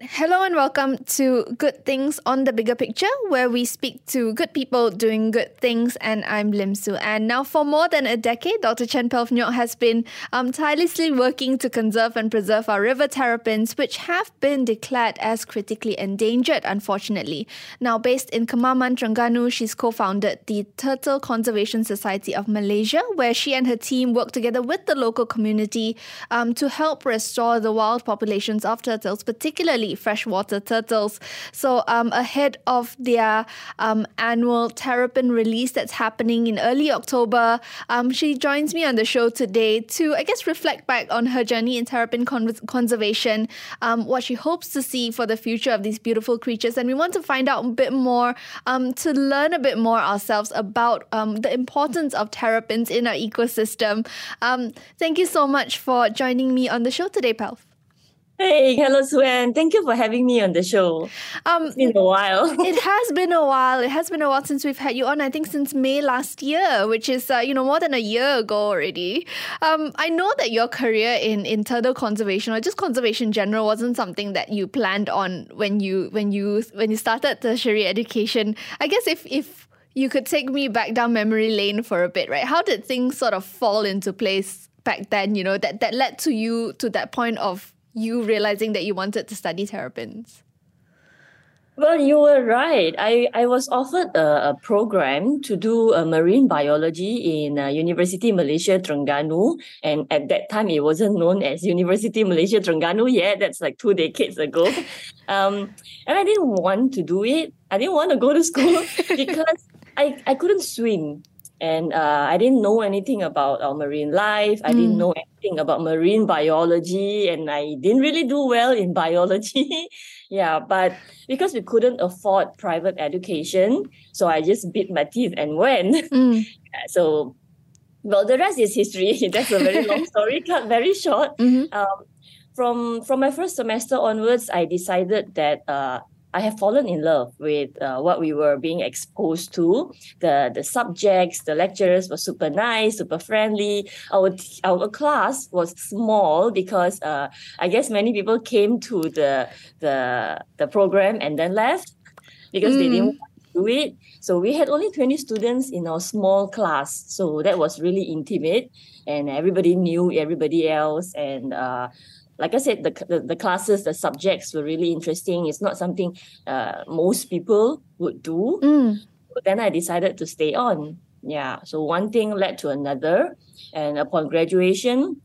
Hello and welcome to Good Things on the Bigger Picture, where we speak to good people doing good things. And I'm Lim Su. And now, for more than a decade, Dr. Chen Pelf Nyok has been um, tirelessly working to conserve and preserve our river terrapins, which have been declared as critically endangered, unfortunately. Now, based in Kemaman, Terengganu, she's co founded the Turtle Conservation Society of Malaysia, where she and her team work together with the local community um, to help restore the wild populations of turtles, particularly freshwater turtles. So, um, ahead of their um, annual terrapin release that's happening in early October, um, she joins me on the show today to, I guess, reflect back on her journey in terrapin con- conservation, um, what she hopes to see for the future of these beautiful creatures. And we want to find out a bit more um, to learn a bit more ourselves about um, the importance of terrapins in our ecosystem. thank you so much for joining me on the show today, Pelf. Hey, hello, Suen. Thank you for having me on the show. Um, it's been a while. it has been a while. It has been a while since we've had you on. I think since May last year, which is uh, you know more than a year ago already. Um, I know that your career in in turtle conservation or just conservation in general wasn't something that you planned on when you when you when you started tertiary education. I guess if if you could take me back down memory lane for a bit, right? How did things sort of fall into place back then? You know that that led to you to that point of you realizing that you wanted to study terrapins? Well, you were right. I, I was offered a, a program to do a marine biology in uh, University Malaysia Terengganu. And at that time, it wasn't known as University Malaysia Terengganu yet. That's like two decades ago. um, and I didn't want to do it. I didn't want to go to school because I, I couldn't swim and uh, I didn't know anything about our marine life. I mm. didn't know anything about marine biology, and I didn't really do well in biology. yeah, but because we couldn't afford private education, so I just bit my teeth and went. Mm. so, well, the rest is history. That's a very long story, cut very short. Mm-hmm. Um, from from my first semester onwards, I decided that. Uh, I have fallen in love with uh, what we were being exposed to. The the subjects, the lecturers were super nice, super friendly. Our our class was small because uh, I guess many people came to the the the program and then left because mm. they didn't mm. want to do it. So we had only 20 students in our small class. So that was really intimate and everybody knew everybody else and uh, like I said, the, the, the classes, the subjects were really interesting. It's not something uh, most people would do. Mm. But then I decided to stay on. Yeah. So one thing led to another. And upon graduation,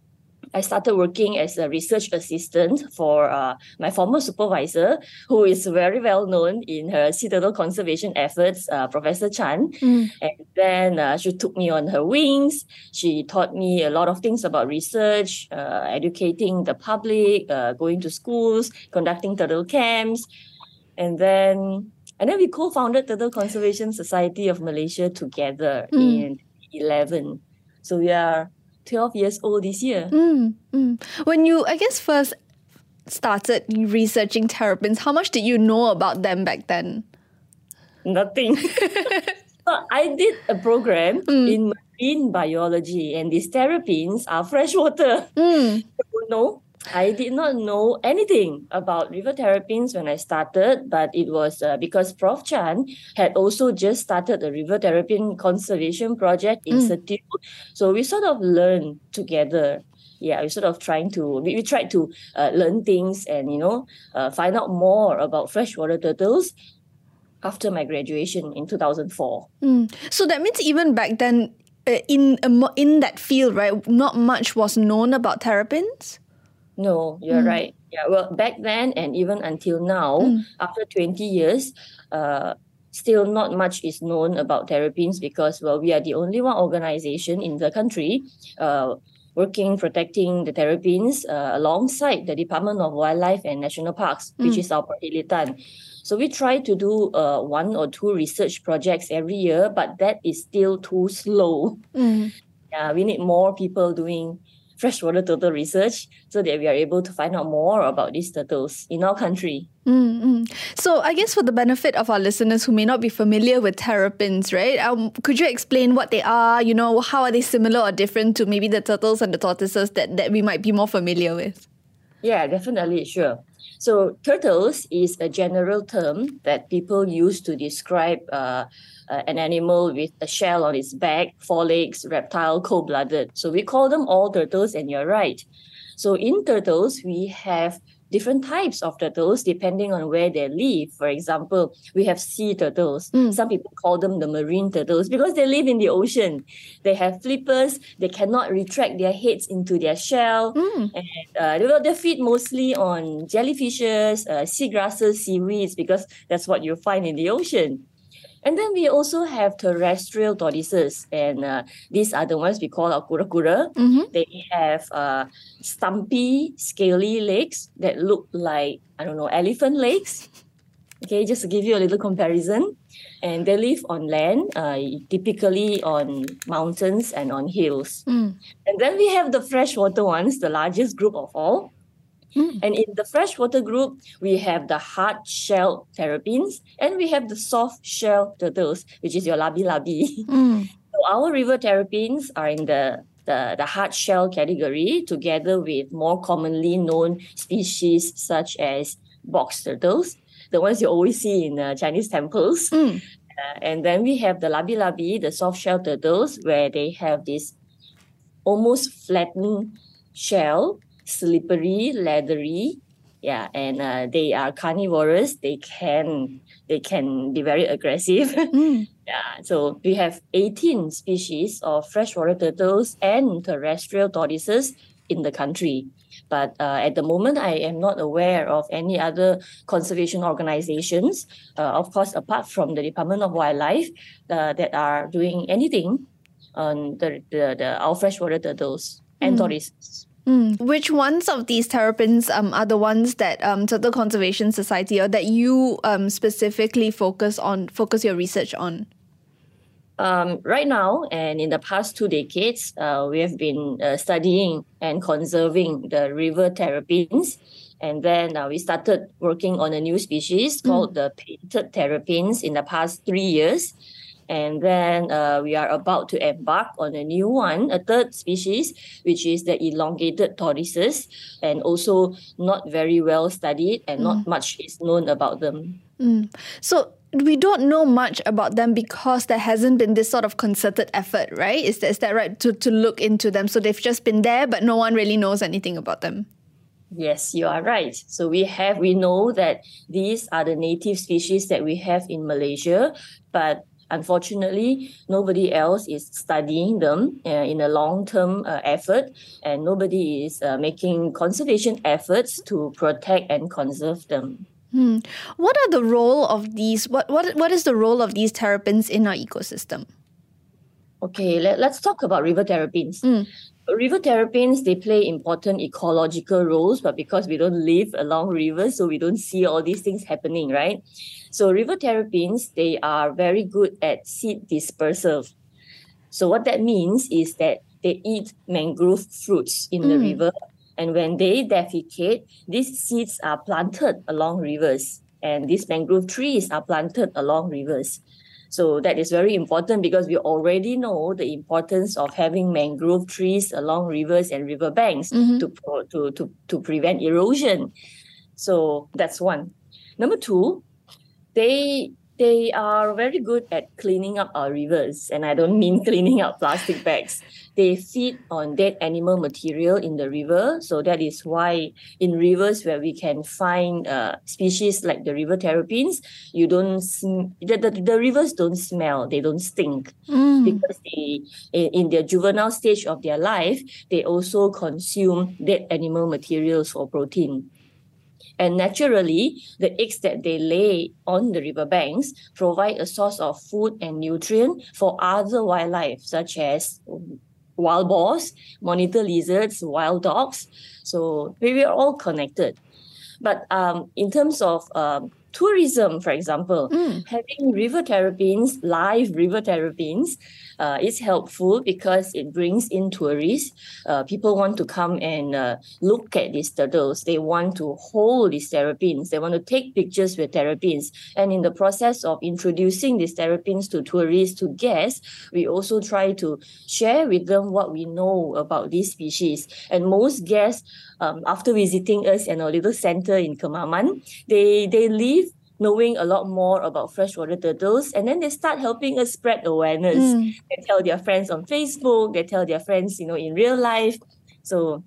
I started working as a research assistant for uh, my former supervisor, who is very well known in her sea turtle conservation efforts, uh, Professor Chan. Mm. And then uh, she took me on her wings. She taught me a lot of things about research, uh, educating the public, uh, going to schools, conducting turtle camps. And then and then we co-founded Turtle Conservation Society of Malaysia together mm. in 11. So we are 12 years old this year. Mm, mm. When you, I guess, first started researching terrapins, how much did you know about them back then? Nothing. I did a program mm. in marine biology, and these terrapins are freshwater. Mm. No, I did not know anything about river terrapins when I started, but it was uh, because Prof. Chan had also just started the river terrapin conservation project in mm. So we sort of learned together. Yeah, we sort of trying to we, we tried to uh, learn things and you know uh, find out more about freshwater turtles after my graduation in 2004. Mm. So that means even back then, uh, in in that field, right, not much was known about terrapins. No, you're mm. right. Yeah, well, back then and even until now, mm. after 20 years, uh, still not much is known about terrapins because, well, we are the only one organization in the country uh, working protecting the terrapins uh, alongside the Department of Wildlife and National Parks, mm. which is our Perhilitan. So we try to do uh, one or two research projects every year, but that is still too slow. Mm. Yeah, we need more people doing freshwater turtle research so that we are able to find out more about these turtles in our country. Mm-hmm. So, I guess for the benefit of our listeners who may not be familiar with terrapins, right? Um, could you explain what they are? You know, how are they similar or different to maybe the turtles and the tortoises that, that we might be more familiar with? Yeah, definitely, sure. So, turtles is a general term that people use to describe uh, uh, an animal with a shell on its back, four legs, reptile, cold blooded. So, we call them all turtles, and you're right. So, in turtles, we have different types of turtles depending on where they live. For example, we have sea turtles. Mm. Some people call them the marine turtles because they live in the ocean. They have flippers. They cannot retract their heads into their shell. Mm. And uh, they, feed mostly on jellyfishes, uh, seagrasses, seaweeds because that's what you find in the ocean. And then we also have terrestrial tortoises, and uh, these are the ones we call our kura kura. Mm-hmm. They have uh, stumpy, scaly legs that look like, I don't know, elephant legs. Okay, just to give you a little comparison. And they live on land, uh, typically on mountains and on hills. Mm. And then we have the freshwater ones, the largest group of all. Mm. And in the freshwater group, we have the hard shell terrapins and we have the soft shell turtles, which is your labi labi. Mm. So our river terrapins are in the the, the hard shell category together with more commonly known species such as box turtles, the ones you always see in uh, Chinese temples. Mm. Uh, and then we have the labi labi, the soft shell turtles, where they have this almost flattened shell slippery, leathery. Yeah, and uh, they are carnivorous. They can they can be very aggressive. Mm. yeah, so we have 18 species of freshwater turtles and terrestrial tortoises in the country. But uh, at the moment, I am not aware of any other conservation organizations, uh, of course, apart from the Department of Wildlife, uh, that are doing anything on the, the, the our freshwater turtles and mm. tortoises. Mm. Which ones of these terrapins um, are the ones that um, Turtle Conservation Society or that you um, specifically focus on, focus your research on? Um, right now, and in the past two decades, uh, we have been uh, studying and conserving the river terrapins. And then uh, we started working on a new species mm. called the painted terrapins in the past three years. And then uh, we are about to embark on a new one, a third species, which is the elongated tortoises, and also not very well studied and mm. not much is known about them. Mm. So we don't know much about them because there hasn't been this sort of concerted effort, right? Is that, is that right? To, to look into them. So they've just been there, but no one really knows anything about them. Yes, you are right. So we have we know that these are the native species that we have in Malaysia, but Unfortunately, nobody else is studying them uh, in a long term uh, effort, and nobody is uh, making conservation efforts to protect and conserve them. Hmm. What are the role of these? What, what, what is the role of these terrapins in our ecosystem? Okay, let, let's talk about river terrapins. Mm river terrapins they play important ecological roles but because we don't live along rivers so we don't see all these things happening right so river terrapins they are very good at seed dispersal so what that means is that they eat mangrove fruits in mm. the river and when they defecate these seeds are planted along rivers and these mangrove trees are planted along rivers so that is very important because we already know the importance of having mangrove trees along rivers and river banks mm-hmm. to, to, to, to prevent erosion. So that's one. Number two, they they are very good at cleaning up our rivers. And I don't mean cleaning up plastic bags. They feed on dead animal material in the river. So that is why in rivers where we can find uh, species like the river terrapins, you don't sm- the, the, the rivers don't smell, they don't stink. Mm. Because they in, in their juvenile stage of their life, they also consume dead animal materials for protein. And naturally, the eggs that they lay on the riverbanks provide a source of food and nutrient for other wildlife, such as wild boars, monitor lizards, wild dogs. So we are all connected. But um, in terms of um, tourism, for example, mm. having river terrapins, live river terrapins, uh, is helpful because it brings in tourists. Uh, people want to come and uh, look at these turtles. They want to hold these terrapins. They want to take pictures with terrapins. And in the process of introducing these terrapins to tourists, to guests, we also try to share with them what we know about these species. And most guests, um, after visiting us in our little center in Kemaman, they, they leave knowing a lot more about freshwater turtles and then they start helping us spread awareness. Mm. they tell their friends on facebook they tell their friends you know in real life. So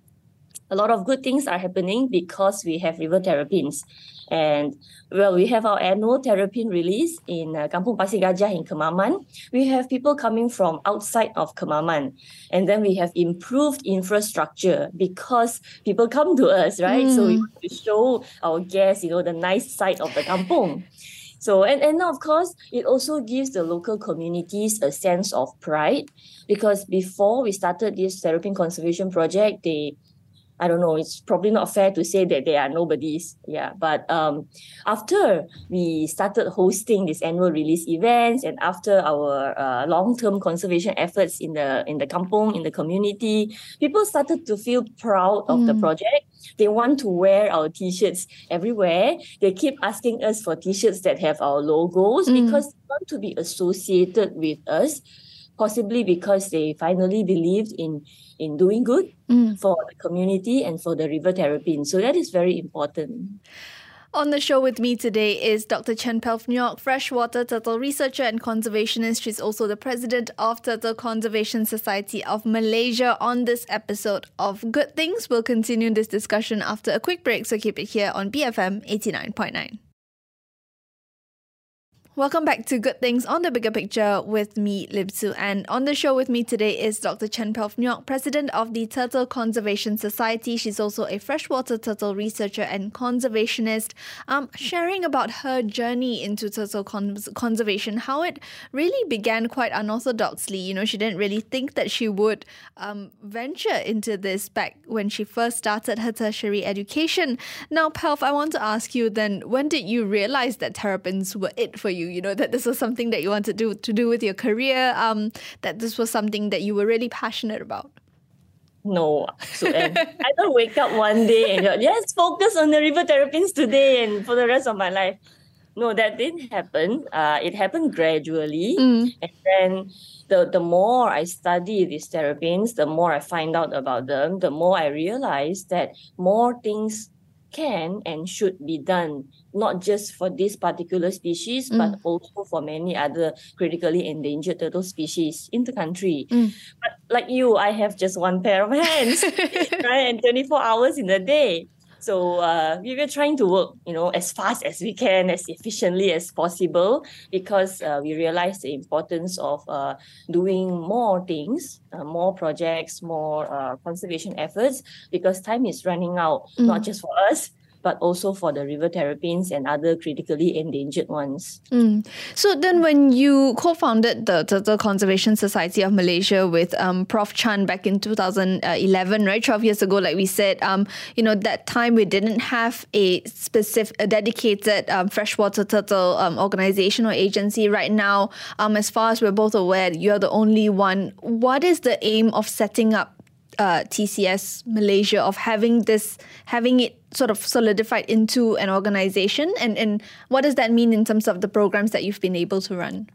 a lot of good things are happening because we have river terrapins and well, we have our annual terrapin release in uh, Kampung Pasir Gajah in Kemaman. We have people coming from outside of Kemaman. And then we have improved infrastructure because people come to us, right? Mm. So we mm. want to show our guests, you know, the nice side of the kampung. So, and, and of course, it also gives the local communities a sense of pride because before we started this terrapin conservation project, they I don't know, it's probably not fair to say that they are nobodies. Yeah. But um, after we started hosting these annual release events and after our uh, long-term conservation efforts in the in the kampong, in the community, people started to feel proud of mm. the project. They want to wear our t-shirts everywhere. They keep asking us for t-shirts that have our logos mm. because they want to be associated with us possibly because they finally believed in in doing good mm. for the community and for the river terrapin. So that is very important. On the show with me today is Dr. Chen Pelf Nyok, freshwater turtle researcher and conservationist. She's also the president of Turtle Conservation Society of Malaysia. On this episode of Good Things, we'll continue this discussion after a quick break, so keep it here on BFM 89.9. Welcome back to Good Things on the Bigger Picture with me, Lim Su. And on the show with me today is Dr. Chen Pelf Nyok, president of the Turtle Conservation Society. She's also a freshwater turtle researcher and conservationist, um, sharing about her journey into turtle con- conservation, how it really began quite unorthodoxly. You know, she didn't really think that she would um, venture into this back when she first started her tertiary education. Now, Pelf, I want to ask you then, when did you realize that terrapins were it for you? You, you know, that this was something that you wanted to do, to do with your career, um, that this was something that you were really passionate about? No, so I don't wake up one day and go, yes, focus on the river terrapins today and for the rest of my life. No, that didn't happen. Uh, it happened gradually. Mm. And then the, the more I study these terrapins, the more I find out about them, the more I realize that more things can and should be done not just for this particular species, mm. but also for many other critically endangered turtle species in the country. Mm. But like you, I have just one pair of hands, right? And 24 hours in a day. So uh, we were trying to work, you know, as fast as we can, as efficiently as possible, because uh, we realized the importance of uh, doing more things, uh, more projects, more uh, conservation efforts, because time is running out, mm. not just for us, but also for the river terrapins and other critically endangered ones. Mm. So then, when you co-founded the Turtle Conservation Society of Malaysia with um, Prof Chan back in 2011, right, 12 years ago, like we said, um, you know, that time we didn't have a specific, a dedicated um, freshwater turtle um, organization or agency. Right now, um, as far as we're both aware, you're the only one. What is the aim of setting up uh, TCS Malaysia of having this, having it sort of solidified into an organization, and and what does that mean in terms of the programs that you've been able to run?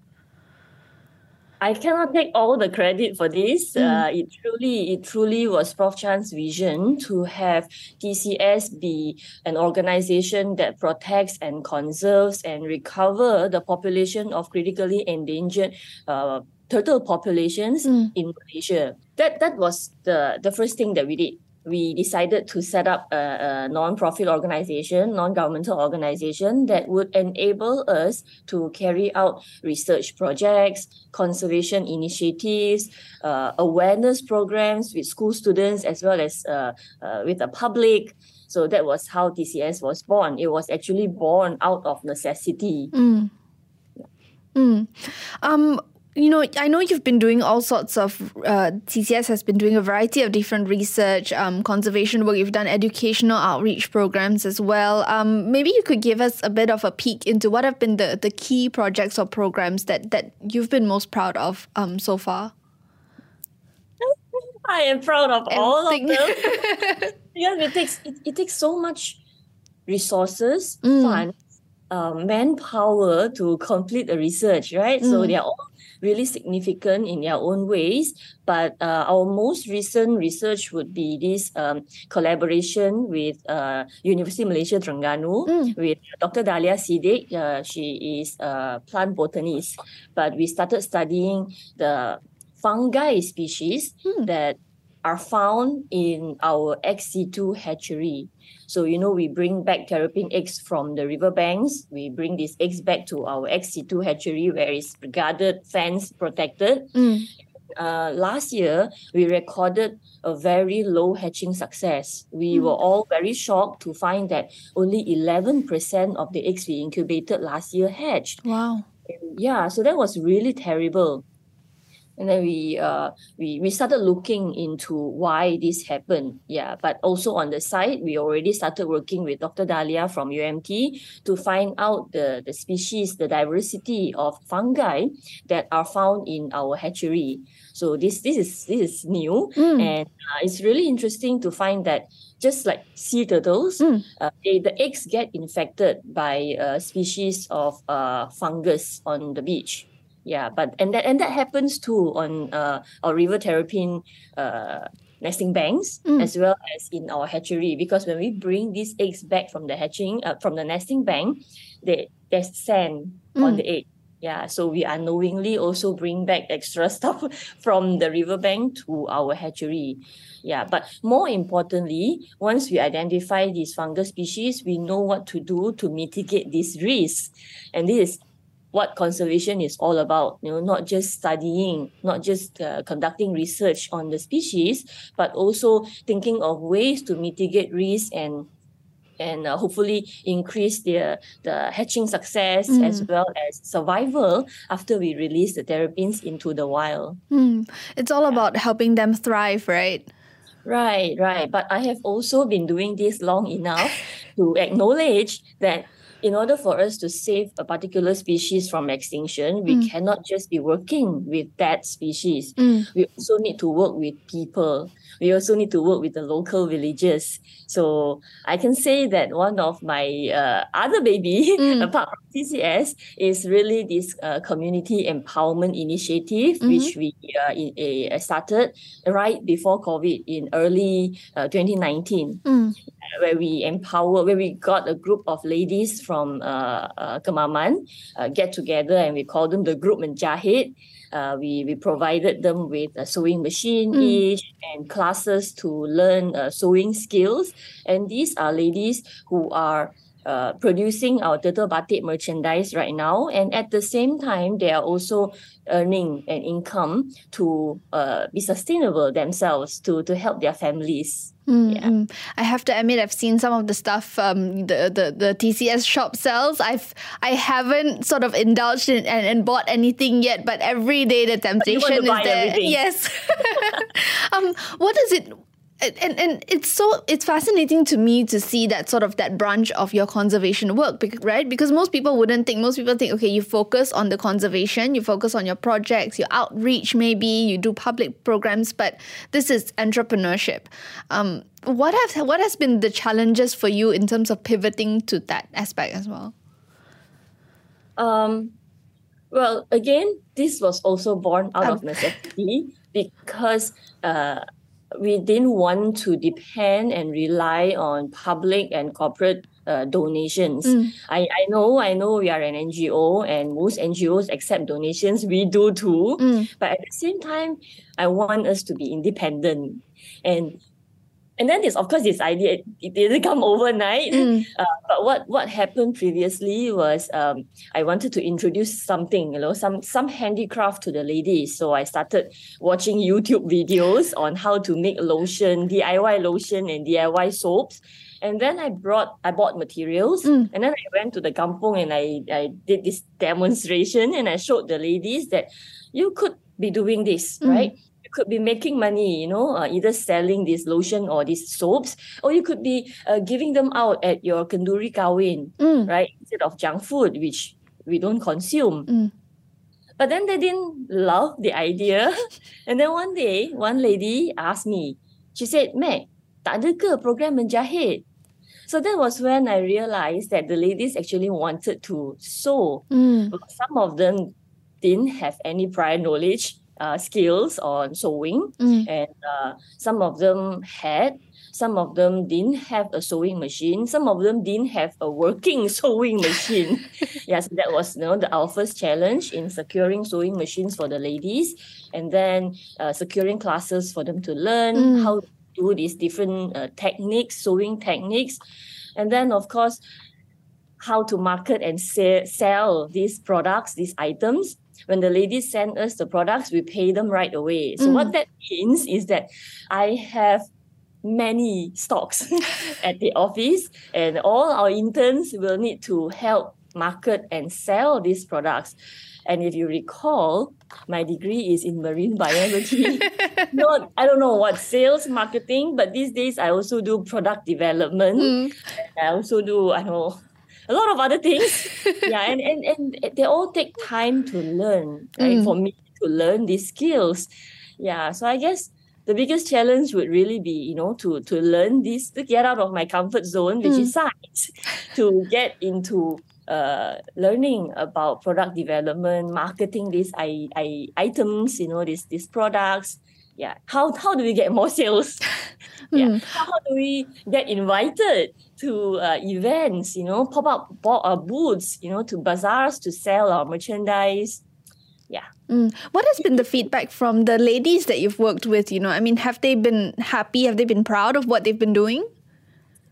I cannot take all the credit for this. Mm. Uh, it truly, it truly was Prof. Chan's vision to have TCS be an organization that protects and conserves and recover the population of critically endangered uh, turtle populations mm. in Malaysia. That that was the the first thing that we did. We decided to set up a, a non-profit organization, non-governmental organization that would enable us to carry out research projects, conservation initiatives, uh, awareness programs with school students as well as uh, uh, with the public. So that was how TCS was born. It was actually born out of necessity. Mm. Mm. Um, you know, I know you've been doing all sorts of, uh, TCS has been doing a variety of different research, um, conservation work. You've done educational outreach programs as well. Um, maybe you could give us a bit of a peek into what have been the, the key projects or programs that, that you've been most proud of um, so far. I am proud of all of them. because it takes it, it takes so much resources, mm. funds, um, manpower to complete the research, right? Mm. So they are all really significant in their own ways. But uh, our most recent research would be this um, collaboration with uh, University of Malaysia Terengganu mm. with Dr. Dahlia Siddiq. Uh, she is a plant botanist, but we started studying the fungi species mm. that are found in our ex situ hatchery. So, you know, we bring back terrapin eggs from the riverbanks. We bring these eggs back to our ex situ hatchery where it's guarded, fenced, protected. Mm. Uh, last year, we recorded a very low hatching success. We mm. were all very shocked to find that only 11% of the eggs we incubated last year hatched. Wow. Yeah, so that was really terrible and then we uh we we started looking into why this happened yeah but also on the side we already started working with dr dahlia from umt to find out the the species the diversity of fungi that are found in our hatchery so this this is this is new mm. and uh, it's really interesting to find that just like sea turtles, mm. uh, they, the eggs get infected by a species of uh, fungus on the beach yeah but and that and that happens too on uh, our river terrapin uh, nesting banks mm. as well as in our hatchery because when we bring these eggs back from the hatching uh, from the nesting bank they, there's sand mm. on the egg yeah so we unknowingly also bring back extra stuff from the riverbank to our hatchery yeah but more importantly once we identify these fungus species we know what to do to mitigate this risk and this is what conservation is all about you know not just studying not just uh, conducting research on the species but also thinking of ways to mitigate risk and and uh, hopefully increase the the hatching success mm. as well as survival after we release the terrapins into the wild. Mm. It's all yeah. about helping them thrive, right? Right, right. But I have also been doing this long enough to acknowledge that in order for us to save a particular species from extinction, we mm. cannot just be working with that species. Mm. We also need to work with people. We also need to work with the local villagers. So I can say that one of my uh, other baby, mm. apart from TCS, is really this uh, community empowerment initiative, mm-hmm. which we uh, in, started right before COVID in early uh, 2019 where we empower, where we got a group of ladies from uh, uh, Kemaman uh, get together and we call them the group Menjahit. Uh, we, we provided them with a sewing machine mm. each and classes to learn uh, sewing skills. And these are ladies who are uh, producing our turtle batik merchandise right now and at the same time they are also earning an income to uh, be sustainable themselves to to help their families Mm-hmm. Yeah. I have to admit, I've seen some of the stuff um, the, the the TCS shop sells. I've I haven't sort of indulged in and, and bought anything yet, but every day the temptation is there. Everything. Yes. um, what does it? And and it's so it's fascinating to me to see that sort of that branch of your conservation work right? Because most people wouldn't think most people think okay you focus on the conservation you focus on your projects your outreach maybe you do public programs but this is entrepreneurship. Um, what have what has been the challenges for you in terms of pivoting to that aspect as well? Um, well again this was also born out um, of necessity because uh, we didn't want to depend and rely on public and corporate uh, donations. Mm. I, I know, I know we are an NGO and most NGOs accept donations. We do too. Mm. But at the same time, I want us to be independent. And and then this, of course, this idea it didn't come overnight. Mm. Uh, but what what happened previously was um, I wanted to introduce something, you know, some some handicraft to the ladies. So I started watching YouTube videos on how to make lotion, DIY lotion, and DIY soaps. And then I brought I bought materials mm. and then I went to the kampong and I, I did this demonstration and I showed the ladies that you could be doing this, mm. right? Could be making money, you know, uh, either selling this lotion or these soaps, or you could be uh, giving them out at your kenduri kawin, mm. right? Instead of junk food, which we don't consume. Mm. But then they didn't love the idea. and then one day, one lady asked me, she said, Meg, tak ada ke program menjahit? So that was when I realized that the ladies actually wanted to sew. Mm. Some of them didn't have any prior knowledge, uh, skills on sewing, mm. and uh, some of them had. Some of them didn't have a sewing machine. Some of them didn't have a working sewing machine. yes, that was you know the our first challenge in securing sewing machines for the ladies, and then uh, securing classes for them to learn mm. how do these different uh, techniques, sewing techniques, and then of course how to market and say, sell these products, these items. When the ladies send us the products, we pay them right away. So mm. what that means is that I have many stocks at the office, and all our interns will need to help market and sell these products. And if you recall, my degree is in marine biology. Not, I don't know what sales, marketing, but these days I also do product development. Mm. I also do, I know, a lot of other things. yeah, and, and, and they all take time to learn, right? Mm. For me to learn these skills. Yeah, so I guess the biggest challenge would really be, you know, to to learn this, to get out of my comfort zone, which mm. is science, to get into uh, learning about product development, marketing these I, I, items, you know, these these products. Yeah, how how do we get more sales? yeah, mm. how, do we get invited to uh, events? You know, pop up bo- uh, booths. You know, to bazaars to sell our merchandise. Yeah. Mm. What has been the feedback from the ladies that you've worked with? You know, I mean, have they been happy? Have they been proud of what they've been doing?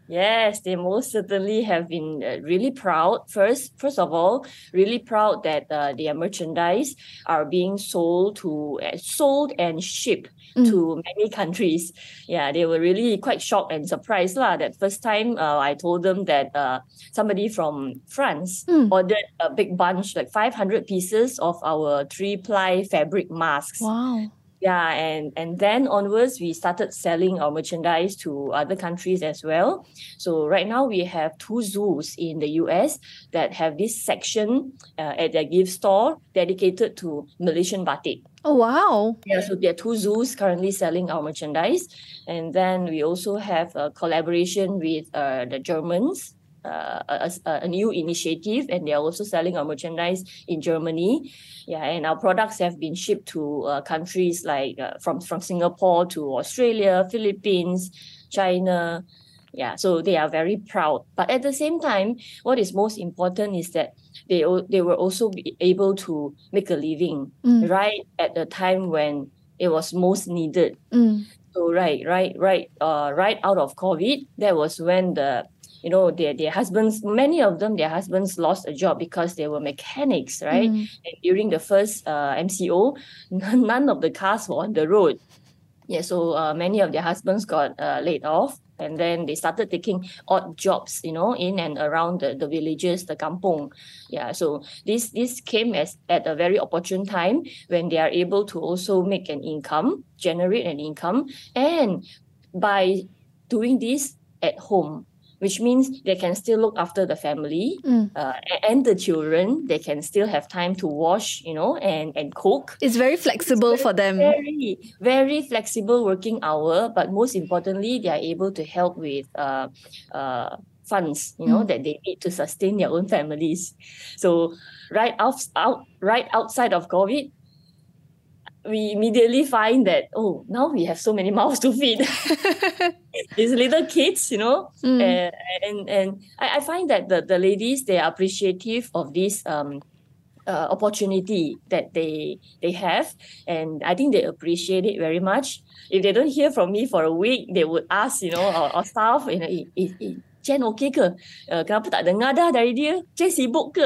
Yes, they most certainly have been uh, really proud. First, first of all, really proud that uh, their merchandise are being sold to uh, sold and shipped mm. to many countries. Yeah, they were really quite shocked and surprised lah. That first time, uh, I told them that uh, somebody from France mm. ordered a big bunch, like five hundred pieces of our three ply fabric masks. Wow yeah and and then onwards we started selling our merchandise to other countries as well. So right now we have two zoos in the us that have this section uh, at their gift store dedicated to malaysian batik. Oh wow! Yeah, so there are two zoos currently selling our merchandise, and then we also have a collaboration with uh, the Germans uh, a, a, new initiative and they are also selling our merchandise in Germany. Yeah, and our products have been shipped to uh, countries like uh, from from Singapore to Australia, Philippines, China. Yeah, so they are very proud. But at the same time, what is most important is that they they were also be able to make a living mm. right at the time when it was most needed. Mm. So right, right, right, uh, right out of COVID, that was when the you know their their husbands many of them their husbands lost a job because they were mechanics right? Mm. and during the first uh, mco none of the cars were on the road. Yeah so uh, many of their husbands got uh, laid off and then they started taking odd jobs you know in and around the, the villages the kampong yeah so this this came as at a very opportune time when they are able to also make an income generate an income and by doing this at home which means they can still look after the family mm. uh, and the children. They can still have time to wash, you know, and, and cook. It's very flexible it's very, for them. Very, very flexible working hour. But most importantly, they are able to help with uh, uh, funds, you know, mm. that they need to sustain their own families. So right out, out right outside of COVID, we immediately find that oh now we have so many mouths to feed these little kids you know mm. and and, and I, I find that the, the ladies they are appreciative of this um uh, opportunity that they they have and I think they appreciate it very much if they don't hear from me for a week they would ask you know our, staff you know eh, eh, eh, Jen okay ke? Uh, kenapa tak dengar dah dari dia? Jen sibuk ke?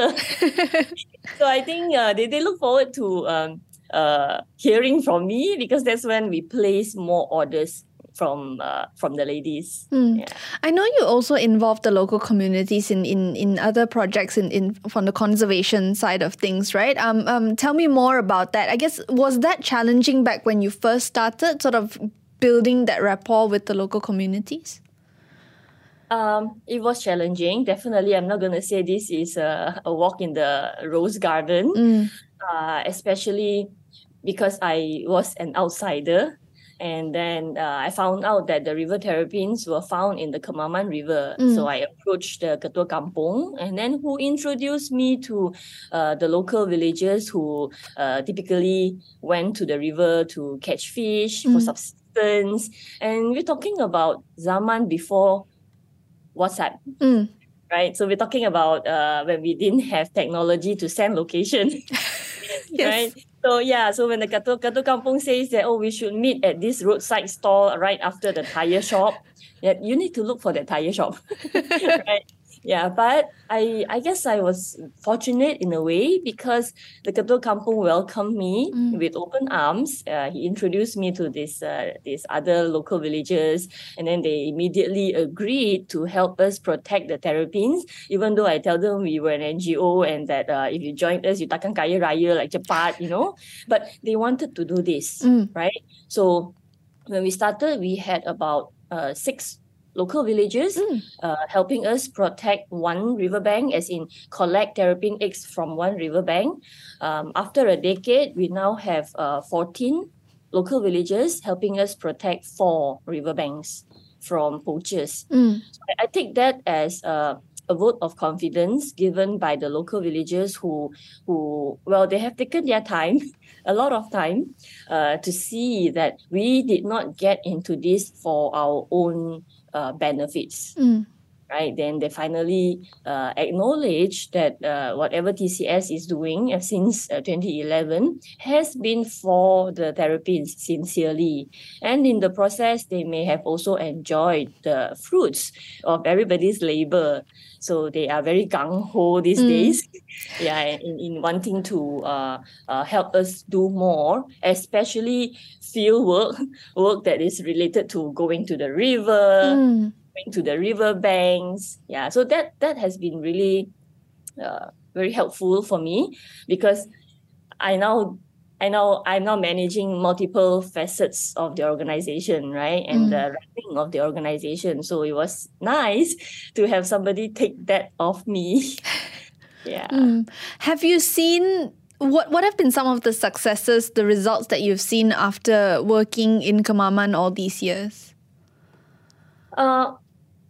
so I think uh, they, they look forward to um, uh, hearing from me because that's when we place more orders from uh, from the ladies. Mm. Yeah. I know you also involve the local communities in, in, in other projects in, in from the conservation side of things, right? Um, um, tell me more about that. I guess was that challenging back when you first started, sort of building that rapport with the local communities? Um, it was challenging. Definitely, I'm not going to say this is a, a walk in the rose garden, Mm. Uh, especially because I was an outsider. And then uh, I found out that the river terrapins were found in the Kemaman River. So I approached the Ketua Kampung, and then who introduced me to uh, the local villagers who uh, typically went to the river to catch fish for subsistence. And we're talking about Zaman before WhatsApp Mm. right? So we're talking about uh, when we didn't have technology to send location, Right? So yeah, so when the Ketua, Ketua Kampung says that, oh, we should meet at this roadside stall right after the tire shop, yeah, you need to look for that tire shop, right? Yeah, but I I guess I was fortunate in a way because the Ketua Kampung welcomed me with open arms. Uh, he introduced me to this uh, these other local villagers, and then they immediately agreed to help us protect the terrapins. Even though I tell them we were an NGO and that uh, if you joined us, you takkan kaya raya like cepat, you know. But they wanted to do this, Mm. right? So when we started, we had about uh, six local villagers uh, helping us protect one riverbank, as in collect terrapin eggs from one riverbank. Um, after a decade, we now have uh, 14 local villagers helping us protect four riverbanks from poachers. Mm. I- I take that as a, a vote of confidence given by the local villagers who, who well, they have taken their time, a lot of time, uh, to see that we did not get into this for our own uh, benefits Mm. Right? Then they finally uh, acknowledge that uh, whatever TCS is doing uh, since uh, 2011 has been for the terrapins sincerely. And in the process, they may have also enjoyed the fruits of everybody's labor. So they are very gung ho these Mm. days, yeah, in, in wanting to uh, uh, help us do more, especially field work, work that is related to going to the river, Mm. To the river banks. Yeah, so that that has been really uh, very helpful for me because I now I know I'm now managing multiple facets of the organization, right? And the running of the organization. So it was nice to have somebody take that off me. yeah. Mm. Have you seen what what have been some of the successes, the results that you've seen after working in Kemaman all these years? Uh,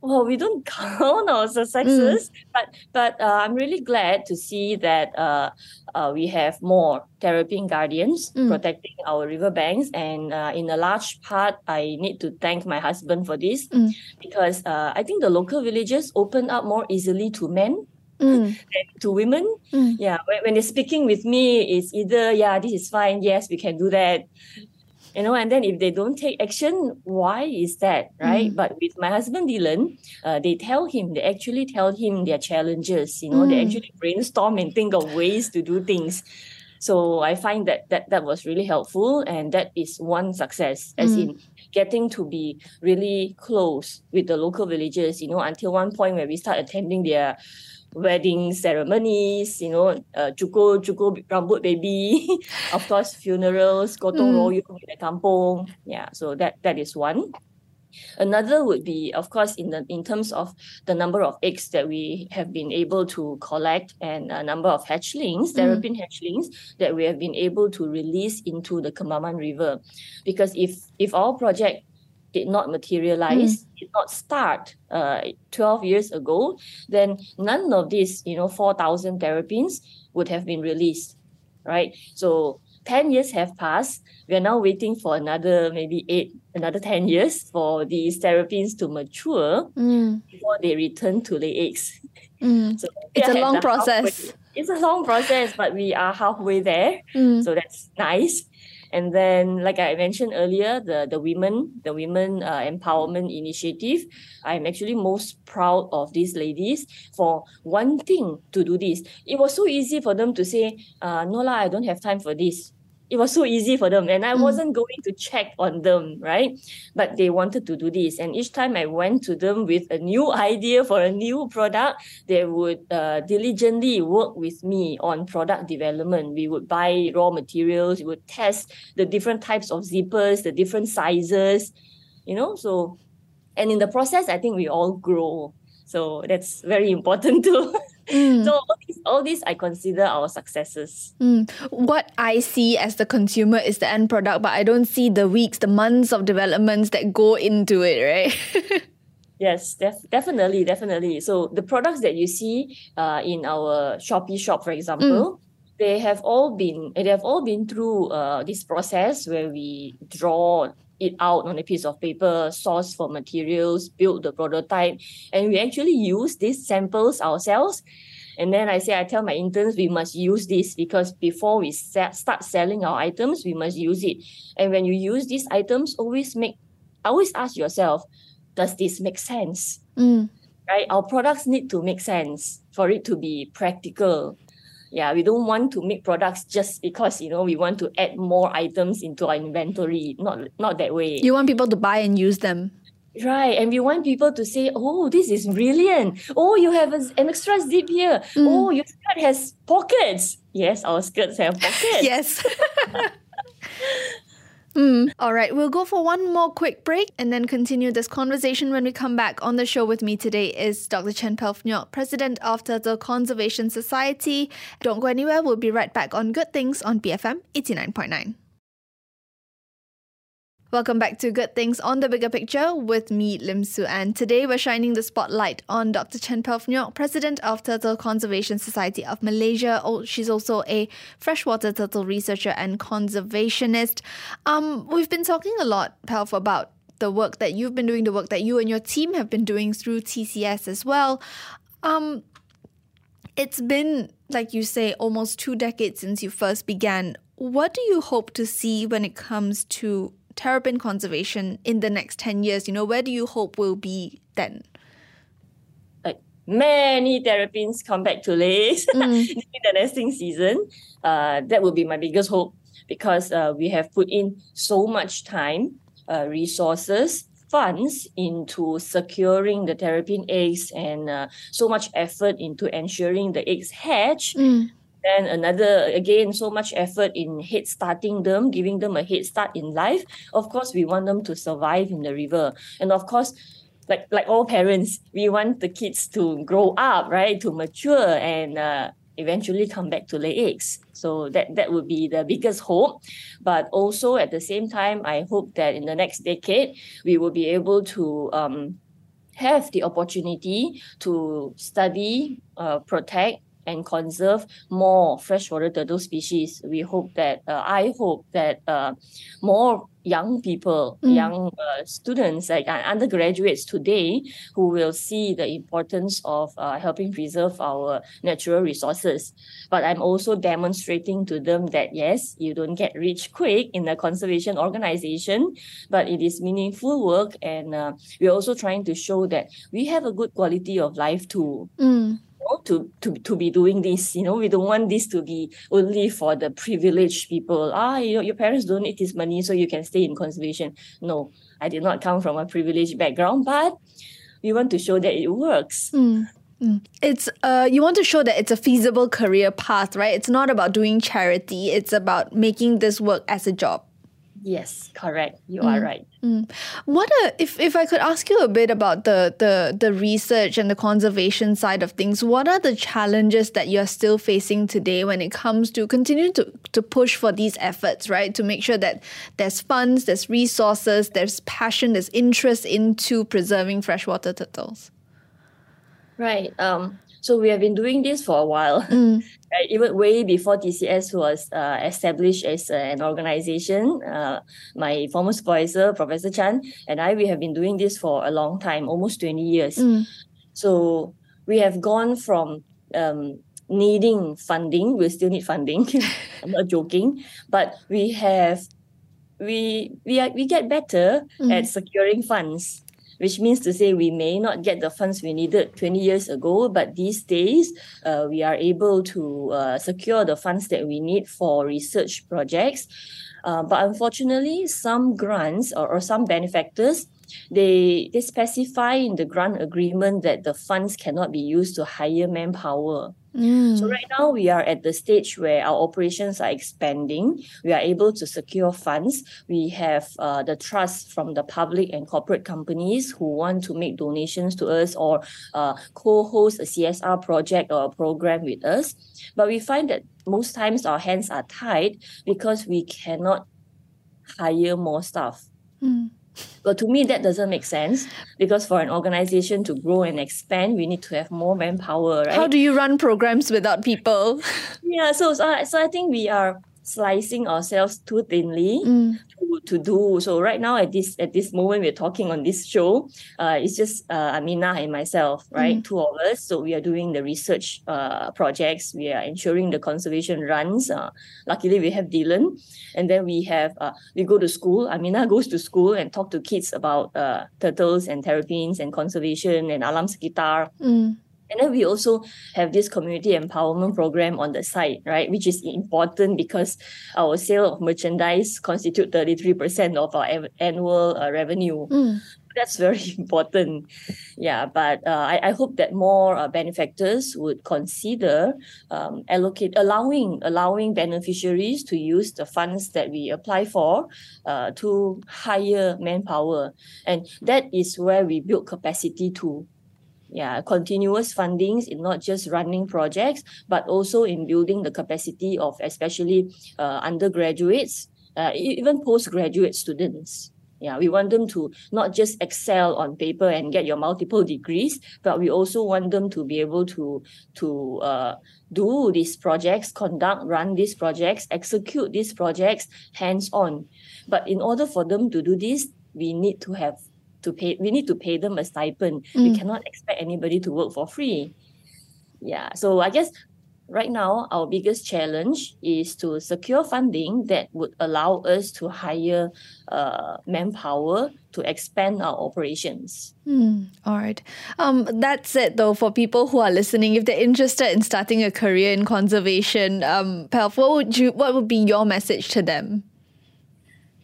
well, we don't count our successes, but but uh, I'm really glad to see that uh, uh, we have more terrapin guardians Mm. protecting our riverbanks, and uh, in a large part, I need to thank my husband for this Mm. because uh, I think the local villages open up more easily to men Mm. than to women. Mm. Yeah, when, when they're speaking with me, it's either yeah, this is fine, yes, we can do that. You know, and then if they don't take action, why is that, right? But with my husband Dylan, uh, they tell him, they actually tell him their challenges. You know, they Mm. actually brainstorm and think of ways to do things. So I find that that that was really helpful, and that is one success, as Mm. in getting to be really close with the local villagers. You know, until one point where we start attending their wedding ceremonies, you know, uh, cukur cukur rambut baby, of course funerals, gotong Mm. royong in the kampung. Yeah, so that that is one. Another would be, of course, in the in terms of the number of eggs that we have been able to collect and a number of hatchlings, terrapin hatchlings that we have been able to release into the Kemaman River, because if if our project did not materialize, did not start uh, 12 years ago, then none of these, you know, 4,000 terrapins would have been released, right? So 10 years have passed. We are now waiting for another maybe eight, another 10 years for these terrapins to mature Mm. before they return to lay eggs. Mm. So It's a long the halfway- process. It's a long process, but we are halfway there. Mm. So that's nice. And then, like I mentioned earlier, the the women, the women uh, empowerment initiative. I'm actually most proud of these ladies for wanting to do this. It was so easy for them to say, uh, "No lah, I don't have time for this." It was so easy for them and i mm. wasn't going to check on them right? But they wanted to do this and each time i went to them with a new idea for a new product they would uh, diligently work with me on product development. We would buy raw materials we would test the different types of zippers the different sizes you know so and in the process i think we all grow. So that's very important too Mm. So all these, all these I consider our successes. Mm. What I see as the consumer is the end product, but I don't see the weeks, the months of developments that go into it, right? Yes, def- definitely, definitely. So the products that you see uh, in our Shopee shop, for example, mm. they have all been they have all been through uh, this process where we draw it out on a piece of paper, source for materials, build the prototype, and we actually use these samples ourselves. And then I say, I tell my interns, we must use this because before we start selling our items, we must use it. And when you use these items, always make, always ask yourself, does this make sense? Mm. Right? Our products need to make sense for it to be practical yeah we don't want to make products just because you know we want to add more items into our inventory not not that way you want people to buy and use them Right, and we want people to say, "Oh, this is brilliant! Oh, you have a, an extra zip here. Mm. Oh, your skirt has pockets. Yes, our skirts have pockets. yes. Mm. All right, we'll go for one more quick break and then continue this conversation when we come back. On the show with me today is Dr. Chen Pelf Nyok, President of Turtle Conservation Society. Don't go anywhere, we'll be right back on Good Things on BFM 89.9. Welcome back to Good Things on the Bigger Picture with me, Lim Sue Ann Today we're shining the spotlight on Dr. Chen Pelf Nyok, President of Turtle Conservation Society of Malaysia. Oh, she's also a freshwater turtle researcher and conservationist. Um, we've been talking a lot, Pelf, about the work that you've been doing, the work that you and your team have been doing through TCS as well. Um, it's been, like you say, almost two decades since you first began. What do you hope to see when it comes to terrapin conservation in the next 10 years? You know, where do you hope we'll be then? Like many terrapins come back to lay mm. in the nesting season. Uh, that would be my biggest hope because uh, we have put in so much time, uh, resources, funds into securing the terrapin eggs and uh, so much effort into ensuring the eggs hatch. Mm then another again so much effort in head starting them giving them a head start in life. Of course we want them to survive in the river. And of course like like all parents we want the kids to grow up right to mature and uh, eventually come back to lay eggs. So that that would be the biggest hope. But also at the same time i hope that in the next decade we will be able to um, have the opportunity to study, uh, protect, and conserve more freshwater turtle species. We hope that uh, I hope that uh, more young people, mm. young uh, students, like uh, undergraduates today, who will see the importance of uh, helping preserve our natural resources. But I'm also demonstrating to them that yes, you don't get rich quick in a conservation organization, but it is meaningful work, and uh, we're also trying to show that we have a good quality of life too. Mm to, to, to be doing this. You know, we don't want this to be only for the privileged people. Ah, you know, your parents don't need this money, so you can stay in conservation. No, I did not come from a privileged background, but we want to show that it works. Mm. It's uh you want to show that it's a feasible career path, right? It's not about doing charity, it's about making this work as a job. Yes, correct. You mm. are right. Mm. What a, if if I could ask you a bit about the the the research and the conservation side of things, what are the challenges that you're still facing today when it comes to continue to to push for these efforts, right? To make sure that there's funds, there's resources, there's passion, there's interest into preserving freshwater turtles. Right. Um so we have been doing this for a while, mm. right? even way before TCS was uh, established as uh, an organization. Uh, my former supervisor, Professor Chan, and I, we have been doing this for a long time, almost 20 years. Mm. So we have gone from um, needing funding, we still need funding. I'm not joking, but we have we we are, we get better mm. at securing funds which means to say we may not get the funds we needed 20 years ago, but these days uh, we are able to uh, secure the funds that we need for research projects. Uh, but unfortunately, some grants or, or some benefactors they they specify in the grant agreement that the funds cannot be used to hire manpower. Mm. So right now we are at the stage where our operations are expanding. We are able to secure funds. We have uh, the trust from the public and corporate companies who want to make donations to us or uh, co-host a CSR project or a program with us. But we find that most times our hands are tied because we cannot hire more staff. Mm. But to me, that doesn't make sense because for an organization to grow and expand, we need to have more manpower, right? How do you run programs without people? yeah, so, so, so I think we are slicing ourselves too thinly Mm. to, to do. So right now at this at this moment we're talking on this show, uh, it's just uh, Amina and myself, right? Two of us. So we are doing the research uh, projects. We are ensuring the conservation runs. Uh, luckily we have Dylan, and then we have uh, we go to school. Amina goes to school and talk to kids about uh, turtles and terrapins and conservation and alam sekitar. Mm. And then we also have this community empowerment program on the side, right? Which is important because our sale of merchandise constitute 33% of our annual uh, revenue. Mm. That's very important. Yeah, but uh, I, I hope that more uh, benefactors would consider um, allocate allowing allowing beneficiaries to use the funds that we apply for uh, to hire manpower, and that is where we build capacity to yeah continuous fundings in not just running projects but also in building the capacity of especially uh, undergraduates uh, even postgraduate students. Yeah we want them to not just excel on paper and get your multiple degrees but we also want them to be able to to uh, do these projects conduct run these projects execute these projects hands on but in order for them to do this we need to have to pay we need to pay them a stipend we Mm. cannot expect anybody to work for free yeah so i guess right now our biggest challenge is to secure funding that would allow us to hire uh, manpower to expand our operations Hmm. All right. Um, that's it though for people who are listening. If they're interested in starting a career in conservation, um, Pelf, what would you what would be your message to them?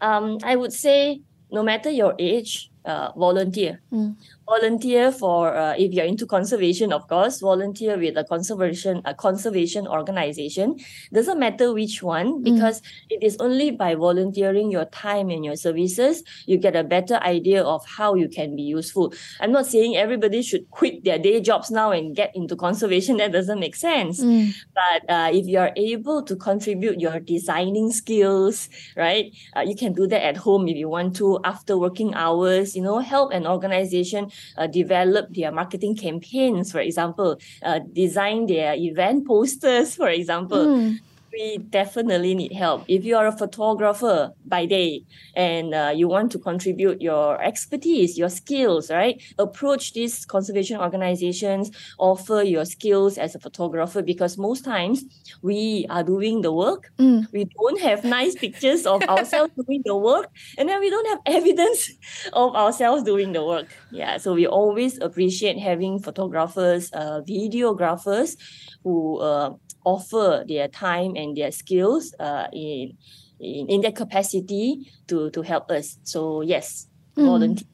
um, i would say no matter your age uh, volunteer. Mm. volunteer for uh, if you're into conservation of course volunteer with a conservation a conservation organization. Doesn't matter which one because it is only by volunteering your time and your services you get a better idea of how you can be useful. I'm not saying everybody should quit their day jobs now and get into conservation. That doesn't make sense. Mm. but uh, if you are able to contribute your designing skills right uh, you can do that at home if you want to after working hours you know help an organization uh, develop their marketing campaigns for example uh, design their event posters for example Mm. We definitely need help. If you are a photographer by day and uh, you want to contribute your expertise, your skills, right? Approach these conservation organizations, offer your skills as a photographer because most times we are doing the work. Mm. We don't have nice pictures of ourselves doing the work, and then we don't have evidence of ourselves doing the work. Yeah, so we always appreciate having photographers, uh, videographers who uh, offer their time and their skills uh, in, in in their capacity to to help us. So yes, Mm. volunteer.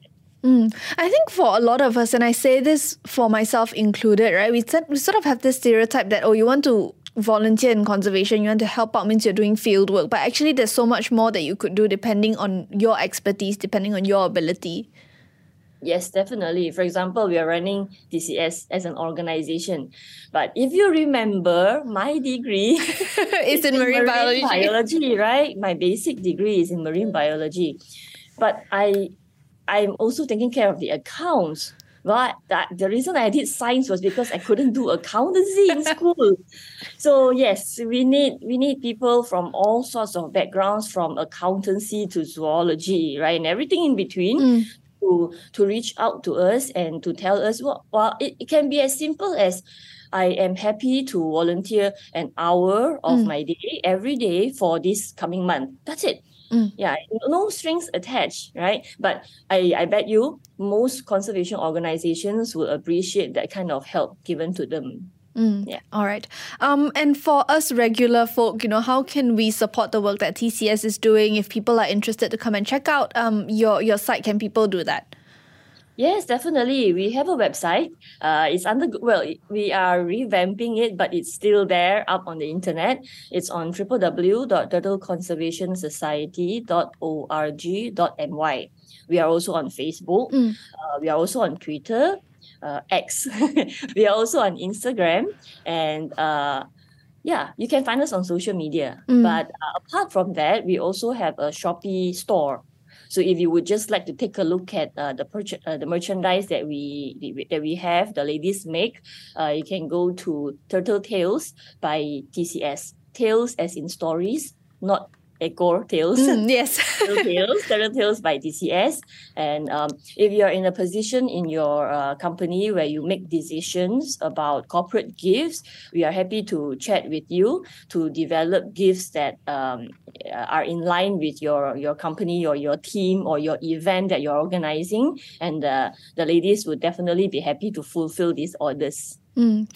Mm. I think for a lot of us, and I say this for myself included, right? We, said, we sort of have this stereotype that, oh, you want to volunteer in conservation, you want to help out means you're doing field work. But actually, there's so much more that you could do depending on your expertise, depending on your ability. Yes, definitely. For example, we are running TCS as an organization. But if you remember, my degree it's in marine, biology. biology, right? My basic degree is in marine biology. But I I'm also taking care of the accounts. But that, the reason I did science was because I couldn't do accountancy in school. So yes, we need we need people from all sorts of backgrounds, from accountancy to zoology, right, and everything in between Mm. To to reach out to us and to tell us what well it, it can be as simple as I am happy to volunteer an hour of Mm. my day every day for this coming month. That's it. Mm. Yeah, no strings attached, right? But I, I bet you most conservation organizations will appreciate that kind of help given to them. Mm, yeah. All right. Um, and for us regular folk, you know, how can we support the work that TCS is doing? If people are interested to come and check out um your your site, can people do that? Yes, definitely. We have a website. Uh, it's under well, we are revamping it, but it's still there up on the internet. It's on www.turtleconservationsociety.org.my. We are also on Facebook. Mm. Uh, we are also on Twitter uh, X. we are also on Instagram and uh, yeah, you can find us on social media. Mm. But uh, apart from that, we also have a Shopee store. So if you would just like to take a look at uh, the purchase, uh, the merchandise that we that we have, the ladies make, uh, you can go to Turtle Tales by TCS. Tales as in stories, not Echo Tales. Mm, yes. Tales, Turtle Tales by TCS. And um, if you're in a position in your uh, company where you make decisions about corporate gifts, we are happy to chat with you to develop gifts that um, are in line with your, your company or your team or your event that you're organizing. And uh, the ladies would definitely be happy to fulfill these orders. Mm.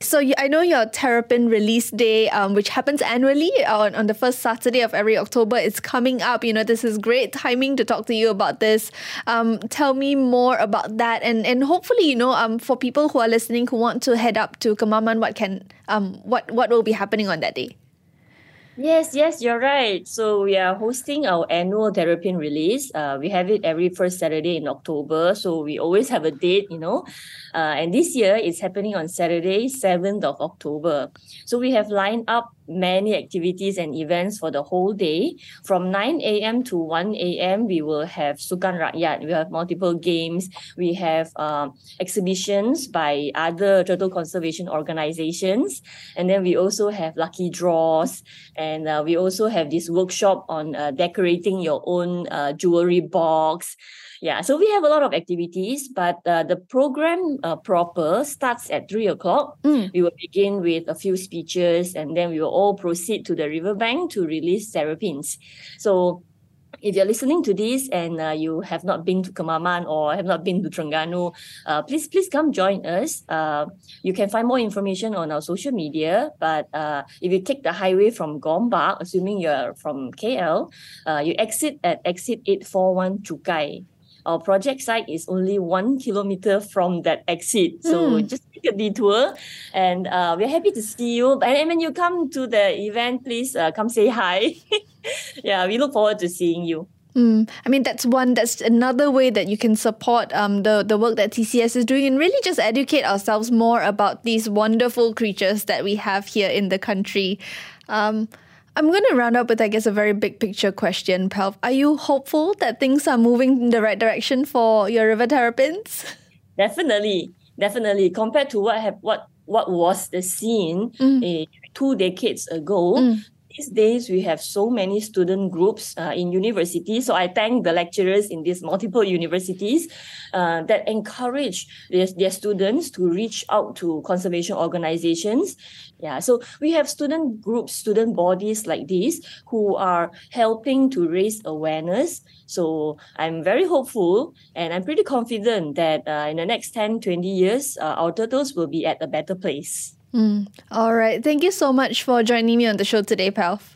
So I know your Terrapin release day, um, which happens annually on, on the first Saturday of every October, is coming up. You know, this is great timing to talk to you about this. Um, tell me more about that, and and hopefully, you know, um, for people who are listening who want to head up to Kemaman, what can um, what what will be happening on that day? Yes, yes, you're right. So we are hosting our annual Terrapin release. Uh, we have it every first Saturday in October. So we always have a date, you know. Uh, and this year it's happening on Saturday, 7th of October. So we have lined up many activities and events for the whole day. From 9 a.m. to 1 a.m., we will have Sukan Rakyat. We have multiple games. We have uh, exhibitions by other turtle conservation organizations. And then we also have lucky draws. And uh, we also have this workshop on uh, decorating your own uh, jewelry box yeah so we have a lot of activities but uh, the program uh, proper starts at three o'clock mm. we will begin with a few speeches and then we will all proceed to the riverbank to release terrapins so if you're listening to this and uh, you have not been to Kemaman or have not been to Terengganu, uh, please please come join us. Uh, you can find more information on our social media. But uh, if you take the highway from Gombak, assuming you're from KL, uh, you exit at exit 841 Chukai our project site is only one kilometer from that exit. So mm. just take a detour and uh, we're happy to see you. And when you come to the event, please uh, come say hi. yeah, we look forward to seeing you. Mm, I mean, that's one, that's another way that you can support um, the, the work that TCS is doing and really just educate ourselves more about these wonderful creatures that we have here in the country. Um, I'm going to round up with, I guess, a very big picture question, Pelf. Are you hopeful that things are moving in the right direction for your river terrapins? Definitely, definitely. Compared to what have what what was the scene mm. uh, two decades ago, mm these days we have so many student groups uh, in universities. So I thank the lecturers in these multiple universities uh, that encourage their, their students to reach out to conservation organizations. Yeah, so we have student groups, student bodies like these who are helping to raise awareness. So I'm very hopeful and I'm pretty confident that uh, in the next 10, 20 years, uh, our turtles will be at a better place. Mm. All right. Thank you so much for joining me on the show today, Pelf.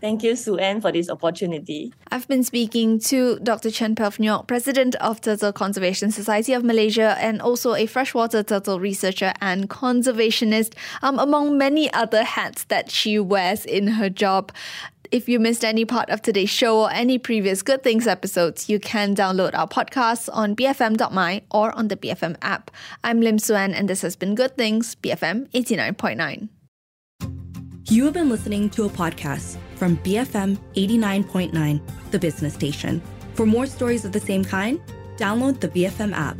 Thank you, Sue Ann, for this opportunity. I've been speaking to Dr. Chen Pelf Nyok, President of Turtle Conservation Society of Malaysia, and also a freshwater turtle researcher and conservationist, um, among many other hats that she wears in her job. If you missed any part of today's show or any previous Good Things episodes, you can download our podcasts on bfm.my or on the BFM app. I'm Lim Sue Ann, and this has been Good Things, BFM 89.9. You have been listening to a podcast from BFM 89.9, the business station. For more stories of the same kind, download the BFM app.